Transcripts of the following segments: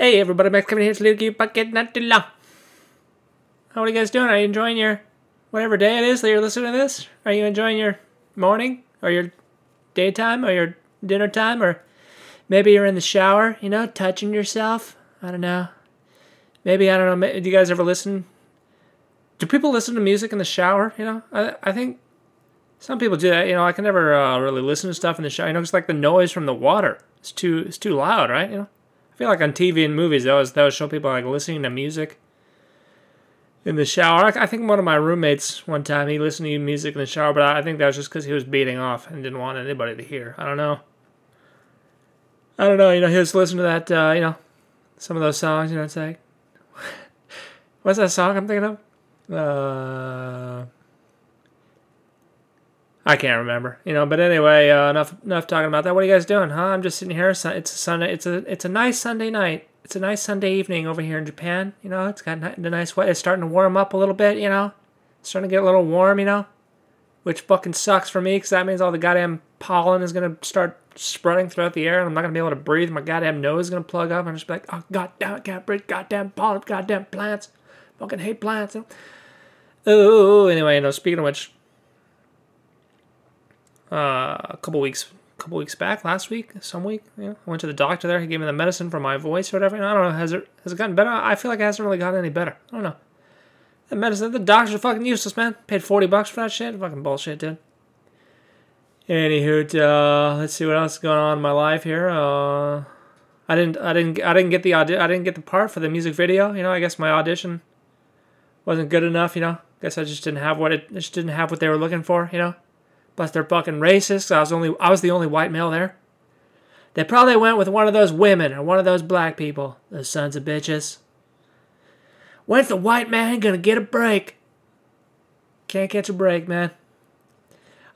Hey everybody, Max coming here to you bucket not too long. How are you guys doing? Are you enjoying your whatever day it is that you're listening to this? Are you enjoying your morning or your daytime or your dinner time or maybe you're in the shower, you know, touching yourself? I don't know. Maybe I don't know. Do you guys ever listen? Do people listen to music in the shower? You know, I I think some people do that. You know, I can never uh, really listen to stuff in the shower. You know, it's like the noise from the water. It's too it's too loud, right? You know. Feel like on TV and movies, they always, they always show people like listening to music in the shower. I, I think one of my roommates one time he listened to music in the shower, but I, I think that was just because he was beating off and didn't want anybody to hear. I don't know. I don't know. You know, he was listening to that. Uh, you know, some of those songs. You know, it's like, what's that song I'm thinking of? Uh, I can't remember, you know. But anyway, uh, enough enough talking about that. What are you guys doing, huh? I'm just sitting here. It's a Sunday. It's a it's a nice Sunday night. It's a nice Sunday evening over here in Japan. You know, it's got the nice weather. It's starting to warm up a little bit. You know, it's starting to get a little warm. You know, which fucking sucks for me because that means all the goddamn pollen is gonna start spreading throughout the air, and I'm not gonna be able to breathe. My goddamn nose is gonna plug up. I'm just like, oh god damn it, can't breathe. Goddamn pollen. Goddamn plants. Fucking hate plants. Oh, anyway, you know, speaking of which uh, a couple weeks couple weeks back, last week, some week. I went to the doctor there. He gave me the medicine for my voice or whatever. And I don't know, has it has it gotten better? I feel like it hasn't really gotten any better. I don't know. The medicine, the doctors are fucking useless, man. Paid forty bucks for that shit. Fucking bullshit, dude. Anywho, uh, let's see what else is going on in my life here. Uh, I didn't, I didn't, I didn't get the audi- I didn't get the part for the music video. You know, I guess my audition wasn't good enough. You know, I guess I just didn't have what it, just didn't have what they were looking for. You know. Plus they're fucking racist. I was only I was the only white male there. They probably went with one of those women or one of those black people. Those sons of bitches. When's the white man gonna get a break? Can't catch a break, man.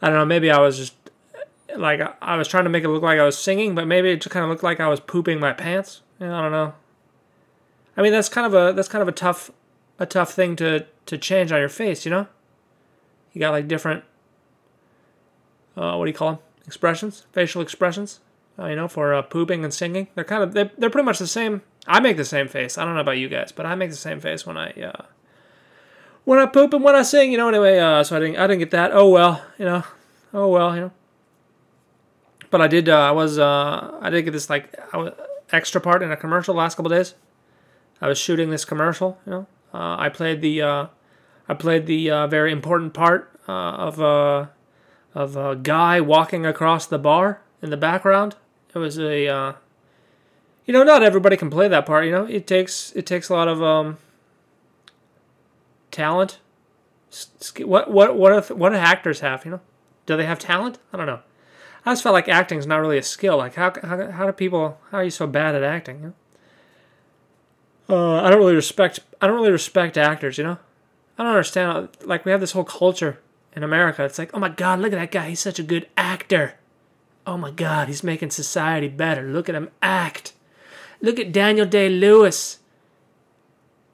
I don't know. Maybe I was just like I was trying to make it look like I was singing, but maybe it just kind of looked like I was pooping my pants. I don't know. I mean, that's kind of a that's kind of a tough a tough thing to to change on your face, you know. You got like different uh, what do you call them? Expressions, facial expressions. Uh, you know, for uh, pooping and singing. They're kind of they're, they're pretty much the same. I make the same face. I don't know about you guys, but I make the same face when I uh, when I poop and when I sing. You know, anyway. Uh, so I didn't I didn't get that. Oh well, you know. Oh well, you know. But I did. Uh, I was. Uh, I did get this like extra part in a commercial last couple days. I was shooting this commercial. You know. Uh, I played the. Uh, I played the uh, very important part uh, of. Uh, of a guy walking across the bar in the background. It was a, uh, you know, not everybody can play that part. You know, it takes it takes a lot of um, talent. What what what if, what do actors have? You know, do they have talent? I don't know. I just felt like acting is not really a skill. Like how how how do people? How are you so bad at acting? You know? uh, I don't really respect. I don't really respect actors. You know, I don't understand. Like we have this whole culture in America. It's like, oh my God, look at that guy. He's such a good actor. Oh my God, he's making society better. Look at him act. Look at Daniel Day Lewis.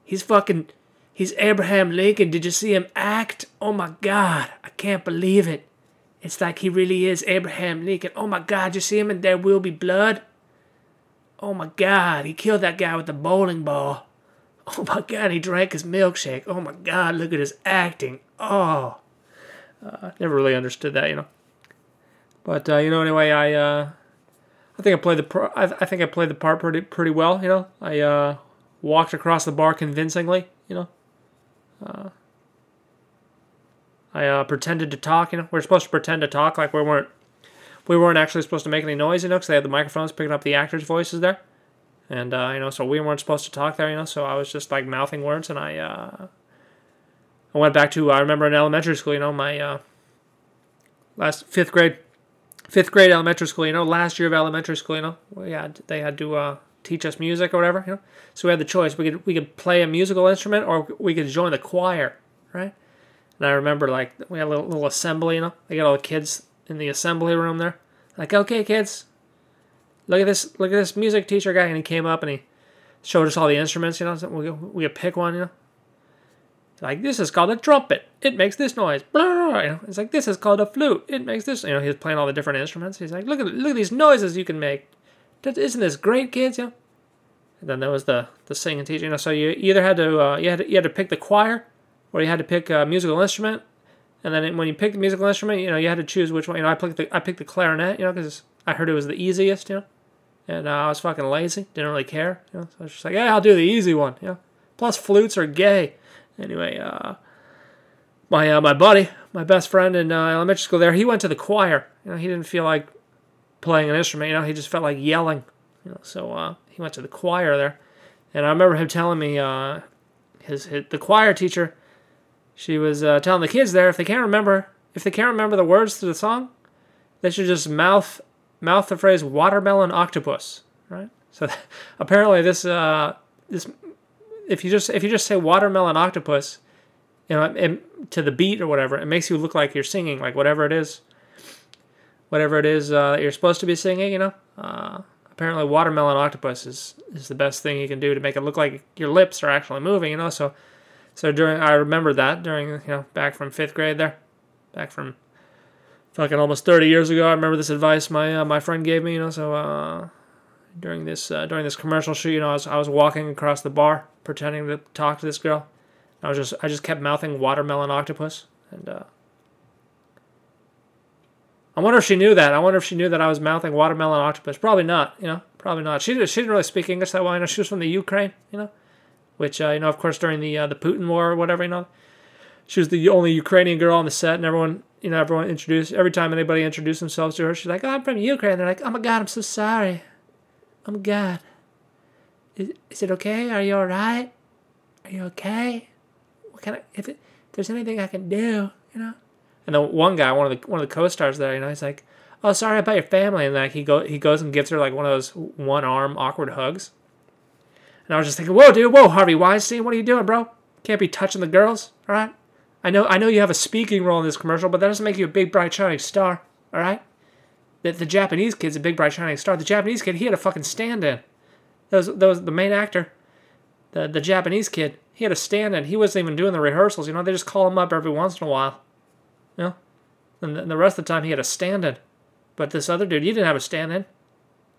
He's fucking, he's Abraham Lincoln. Did you see him act? Oh my God, I can't believe it. It's like he really is Abraham Lincoln. Oh my God, you see him in There Will Be Blood? Oh my God, he killed that guy with the bowling ball. Oh my God, he drank his milkshake. Oh my God, look at his acting. Oh. Uh, never really understood that, you know. But uh, you know, anyway, I uh, I think I played the pro- I, I think I played the part pretty pretty well. You know, I uh, walked across the bar convincingly. You know, uh, I uh, pretended to talk. You know, we are supposed to pretend to talk like we weren't we weren't actually supposed to make any noise. You know, because they had the microphones picking up the actors' voices there, and uh, you know, so we weren't supposed to talk there. You know, so I was just like mouthing words, and I uh, I went back to I remember in elementary school, you know, my uh, last fifth grade, fifth grade elementary school, you know, last year of elementary school, you know, we had they had to uh, teach us music or whatever, you know. So we had the choice: we could we could play a musical instrument or we could join the choir, right? And I remember like we had a little, little assembly, you know. They got all the kids in the assembly room there. Like, okay, kids, look at this, look at this music teacher guy, and he came up and he showed us all the instruments, you know. So we we could pick one, you know. Like this is called a trumpet. It makes this noise. It's like this is called a flute. It makes this. You know, he's playing all the different instruments. He's like, look at look at these noises you can make. Isn't this great, kids? You know. And then there was the the singing teacher. You know, so you either had to uh, you had to, you had to pick the choir, or you had to pick a musical instrument. And then when you picked the musical instrument, you know, you had to choose which one. You know, I picked the I picked the clarinet. You know, because I heard it was the easiest. You know, and uh, I was fucking lazy, didn't really care. You know, so I was just like, yeah, I'll do the easy one. You know, plus flutes are gay. Anyway, uh, my uh, my buddy, my best friend in uh, elementary school, there, he went to the choir. You know, he didn't feel like playing an instrument. You know, he just felt like yelling. You know, so uh, he went to the choir there, and I remember him telling me uh, his, his the choir teacher, she was uh, telling the kids there if they can't remember if they can't remember the words to the song, they should just mouth mouth the phrase watermelon octopus, right? So apparently this uh, this if you just if you just say watermelon octopus, you know, to the beat or whatever, it makes you look like you're singing, like whatever it is, whatever it is uh, you're supposed to be singing. You know, uh, apparently watermelon octopus is is the best thing you can do to make it look like your lips are actually moving. You know, so so during I remember that during you know back from fifth grade there, back from fucking almost 30 years ago. I remember this advice my uh, my friend gave me. You know, so uh, during this uh, during this commercial shoot, you know, I was I was walking across the bar pretending to talk to this girl. I was just I just kept mouthing watermelon octopus, and uh, I wonder if she knew that. I wonder if she knew that I was mouthing watermelon octopus. Probably not. You know, probably not. She she didn't really speak English that well. You know, she was from the Ukraine. You know, which uh, you know, of course, during the uh, the Putin war or whatever, you know, she was the only Ukrainian girl on the set, and everyone you know everyone introduced every time anybody introduced themselves to her, she's like, "Oh, I'm from Ukraine." They're like, "Oh my God, I'm so sorry. My God. Is, is it okay? Are you all right? Are you okay?" what can I, if, it, if there's anything I can do, you know? And the one guy, one of the one of the co-stars there, you know, he's like, "Oh, sorry about your family," and like he go he goes and gives her like one of those one arm awkward hugs. And I was just thinking, "Whoa, dude, whoa, Harvey Weinstein, what are you doing, bro? Can't be touching the girls, all right? I know I know you have a speaking role in this commercial, but that doesn't make you a big bright shining star, all right? The, the Japanese kid's a big bright shining star. The Japanese kid, he had a fucking stand-in. That was, that was the main actor, the the Japanese kid he had a stand in. He wasn't even doing the rehearsals. You know, they just call him up every once in a while. You know? And the rest of the time he had a stand in. But this other dude, he didn't have a stand in.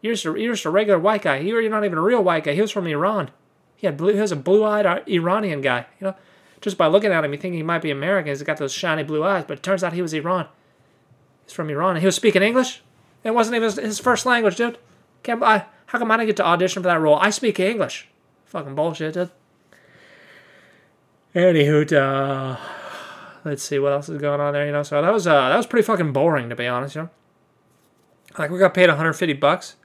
You're just a, you're just a regular white guy. You're not even a real white guy. He was from Iran. He had blue, he was a blue eyed uh, Iranian guy. You know, just by looking at him, you think he might be American. He's got those shiny blue eyes, but it turns out he was Iran. He's from Iran. He was speaking English. It wasn't even his, first language, dude. Can't, I, how come I didn't get to audition for that role? I speak English. Fucking bullshit, dude. Anywho, uh, let's see what else is going on there. You know, so that was uh, that was pretty fucking boring to be honest. You know, like we got paid 150 bucks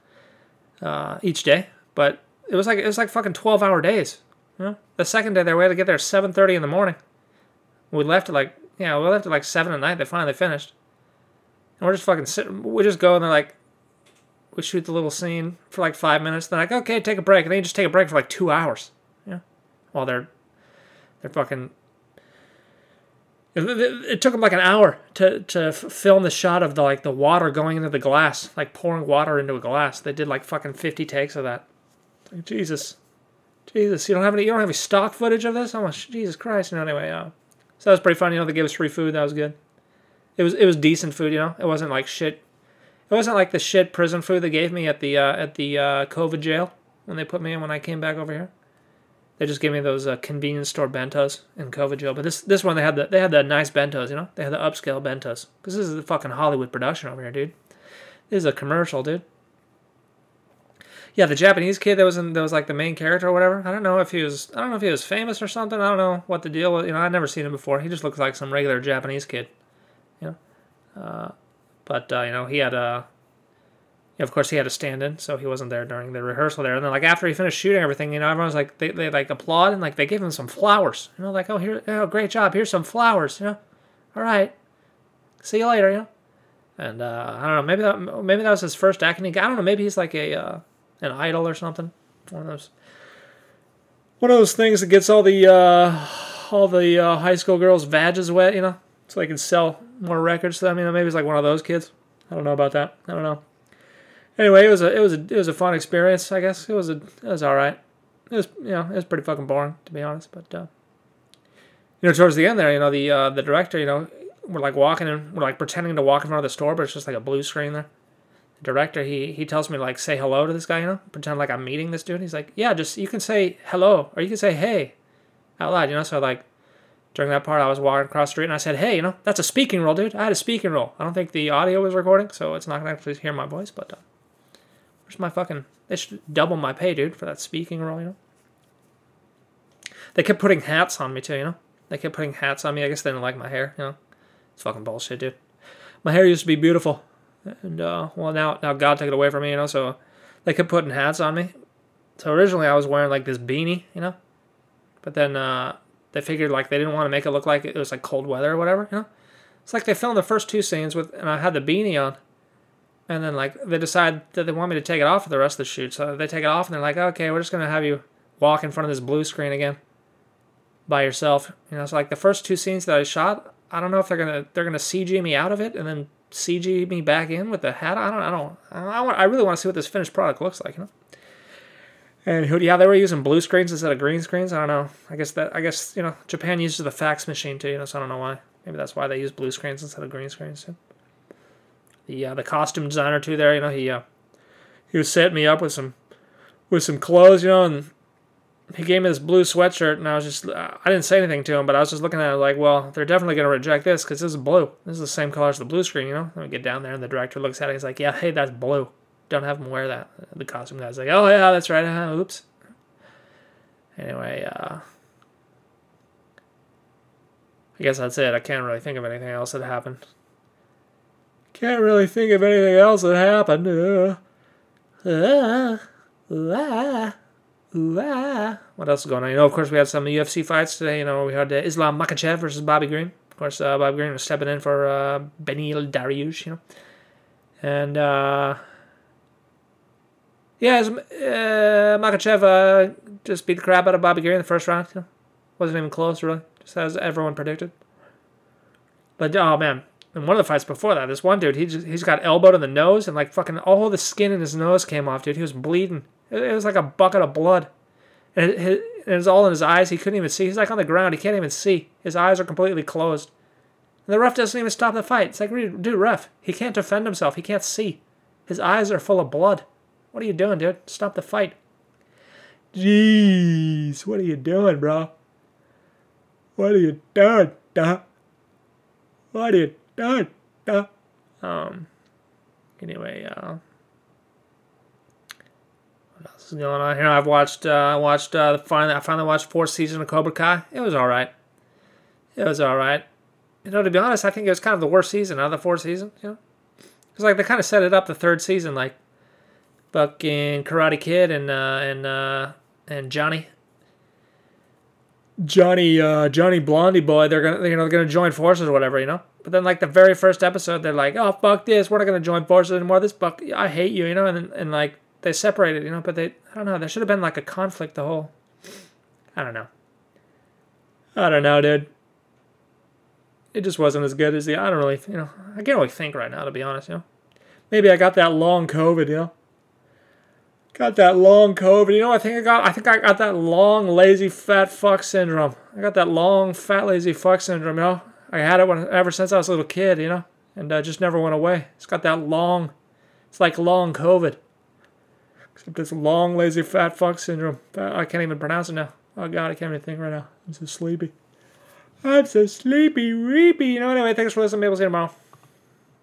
uh, each day, but it was like it was like fucking 12 hour days. You know, the second day there we had to get there 7:30 in the morning. We left at like yeah, we left at like seven at night. They finally finished, and we're just fucking sitting. We just go and they're like, we shoot the little scene for like five minutes. They're like, okay, take a break, and then you just take a break for like two hours. Yeah, while they're they're fucking. It, took them like an hour to, to film the shot of the like the water going into the glass, like pouring water into a glass. They did like fucking fifty takes of that. Like, Jesus, Jesus, you don't have any you don't have any stock footage of this? Oh Jesus Christ! You know, anyway, uh, so that was pretty fun. You know, they gave us free food. That was good. It was it was decent food. You know, it wasn't like shit. It wasn't like the shit prison food they gave me at the uh, at the uh, COVID jail when they put me in when I came back over here. They just gave me those uh, convenience store bentos in COVID jail. But this this one they had the they had the nice bentos, you know. They had the upscale bentos because this is the fucking Hollywood production over here, dude. This is a commercial, dude. Yeah, the Japanese kid that was in that was like the main character or whatever. I don't know if he was I don't know if he was famous or something. I don't know what the deal was. You know, I'd never seen him before. He just looks like some regular Japanese kid. But uh, you know, he had a of course, he had a stand-in, so he wasn't there during the rehearsal there. And then, like after he finished shooting everything, you know, everyone's like, they, they like applaud and like they give him some flowers. You know, like, oh, here, oh, great job. Here's some flowers. You know, all right, see you later. You know, and uh, I don't know, maybe that maybe that was his first acting. I don't know, maybe he's like a uh, an idol or something. One of those one of those things that gets all the uh, all the uh, high school girls' vages wet. You know, so they can sell more records. So I mean, maybe it's like one of those kids. I don't know about that. I don't know anyway, it was a it was a it was a fun experience. I guess it was a it was all right. It was you know it was pretty fucking boring to be honest, but uh, you know towards the end there, you know the uh, the director, you know, we're like walking and we're like pretending to walk in front of the store, but it's just like a blue screen there. The director, he he tells me like say hello to this guy, you know, pretend like I'm meeting this dude. He's like, yeah, just you can say hello or you can say hey out loud, you know. So like during that part, I was walking across the street and I said, hey, you know, that's a speaking role, dude. I had a speaking role. I don't think the audio was recording, so it's not gonna actually hear my voice. But uh, where's my fucking? They should double my pay, dude, for that speaking role, you know. They kept putting hats on me too, you know. They kept putting hats on me. I guess they didn't like my hair, you know. It's fucking bullshit, dude. My hair used to be beautiful, and uh, well now now God took it away from me, you know. So they kept putting hats on me. So originally I was wearing like this beanie, you know, but then uh, they figured like they didn't want to make it look like it was like cold weather or whatever, you know. It's like they filmed the first two scenes with, and I had the beanie on, and then like they decide that they want me to take it off for the rest of the shoot. So they take it off and they're like, okay, we're just gonna have you walk in front of this blue screen again by yourself. You know, it's so like the first two scenes that I shot. I don't know if they're gonna they're gonna CG me out of it and then CG me back in with the hat. I don't I don't I want I really want to see what this finished product looks like. You know. And who? yeah, they were using blue screens instead of green screens. I don't know. I guess that I guess you know Japan uses the fax machine too. You know, so I don't know why. Maybe that's why they use blue screens instead of green screens too. The uh, the costume designer too there. You know, he uh, he was setting me up with some with some clothes. You know, and he gave me this blue sweatshirt, and I was just, I didn't say anything to him, but I was just looking at it like, well, they're definitely to reject this because this is blue. This is the same color as the blue screen, you know? Then we get down there, and the director looks at it. And he's like, yeah, hey, that's blue. Don't have him wear that. The costume guy's like, oh, yeah, that's right. Uh, oops. Anyway, uh, I guess that's it. I can't really think of anything else that happened. Can't really think of anything else that happened. Uh, uh, uh. Ooh, ah. What else is going on? You know, of course, we had some UFC fights today. You know, we had uh, Islam Makhachev versus Bobby Green. Of course, uh, Bobby Green was stepping in for uh, Beneil Dariush, you know. And, uh, yeah, uh, Makhachev uh, just beat the crap out of Bobby Green in the first round. You know? Wasn't even close, really. Just as everyone predicted. But, oh, man. In one of the fights before that, this one dude, he just, he's got elbowed in the nose and, like, fucking all the skin in his nose came off, dude. He was bleeding. It was like a bucket of blood. And it, it was all in his eyes. He couldn't even see. He's like on the ground. He can't even see. His eyes are completely closed. And the ref doesn't even stop the fight. It's like, dude, ref, he can't defend himself. He can't see. His eyes are full of blood. What are you doing, dude? Stop the fight. Jeez, what are you doing, bro? What are you doing, duh? What are you doing, duh? Um, anyway, uh, what else is going on here. I've watched. Uh, I watched. Uh, finally, I finally watched fourth season of Cobra Kai. It was all right. It was all right. You know, to be honest, I think it was kind of the worst season out of the four seasons. You know, because like they kind of set it up the third season, like fucking Karate Kid and uh, and uh, and Johnny. Johnny, uh, Johnny Blondie boy, they're gonna, you know, they're gonna join forces or whatever, you know. But then, like the very first episode, they're like, "Oh fuck this, we're not gonna join forces anymore. This fuck, I hate you," you know. And and like they separated, you know, but they I don't know, there should have been like a conflict the whole I don't know. I don't know, dude. It just wasn't as good as the I don't really you know, I can't really think right now to be honest, you know. Maybe I got that long COVID, you know. Got that long COVID. You know, I think I got I think I got that long lazy fat fuck syndrome. I got that long fat lazy fuck syndrome, you know. I had it when ever since I was a little kid, you know, and uh, just never went away. It's got that long. It's like long COVID. Except it's long, lazy, fat fuck syndrome. I can't even pronounce it now. Oh god, I can't even think right now. I'm so sleepy. I'm so sleepy, reepy. You know, anyway, thanks for listening. Maybe we'll see you tomorrow.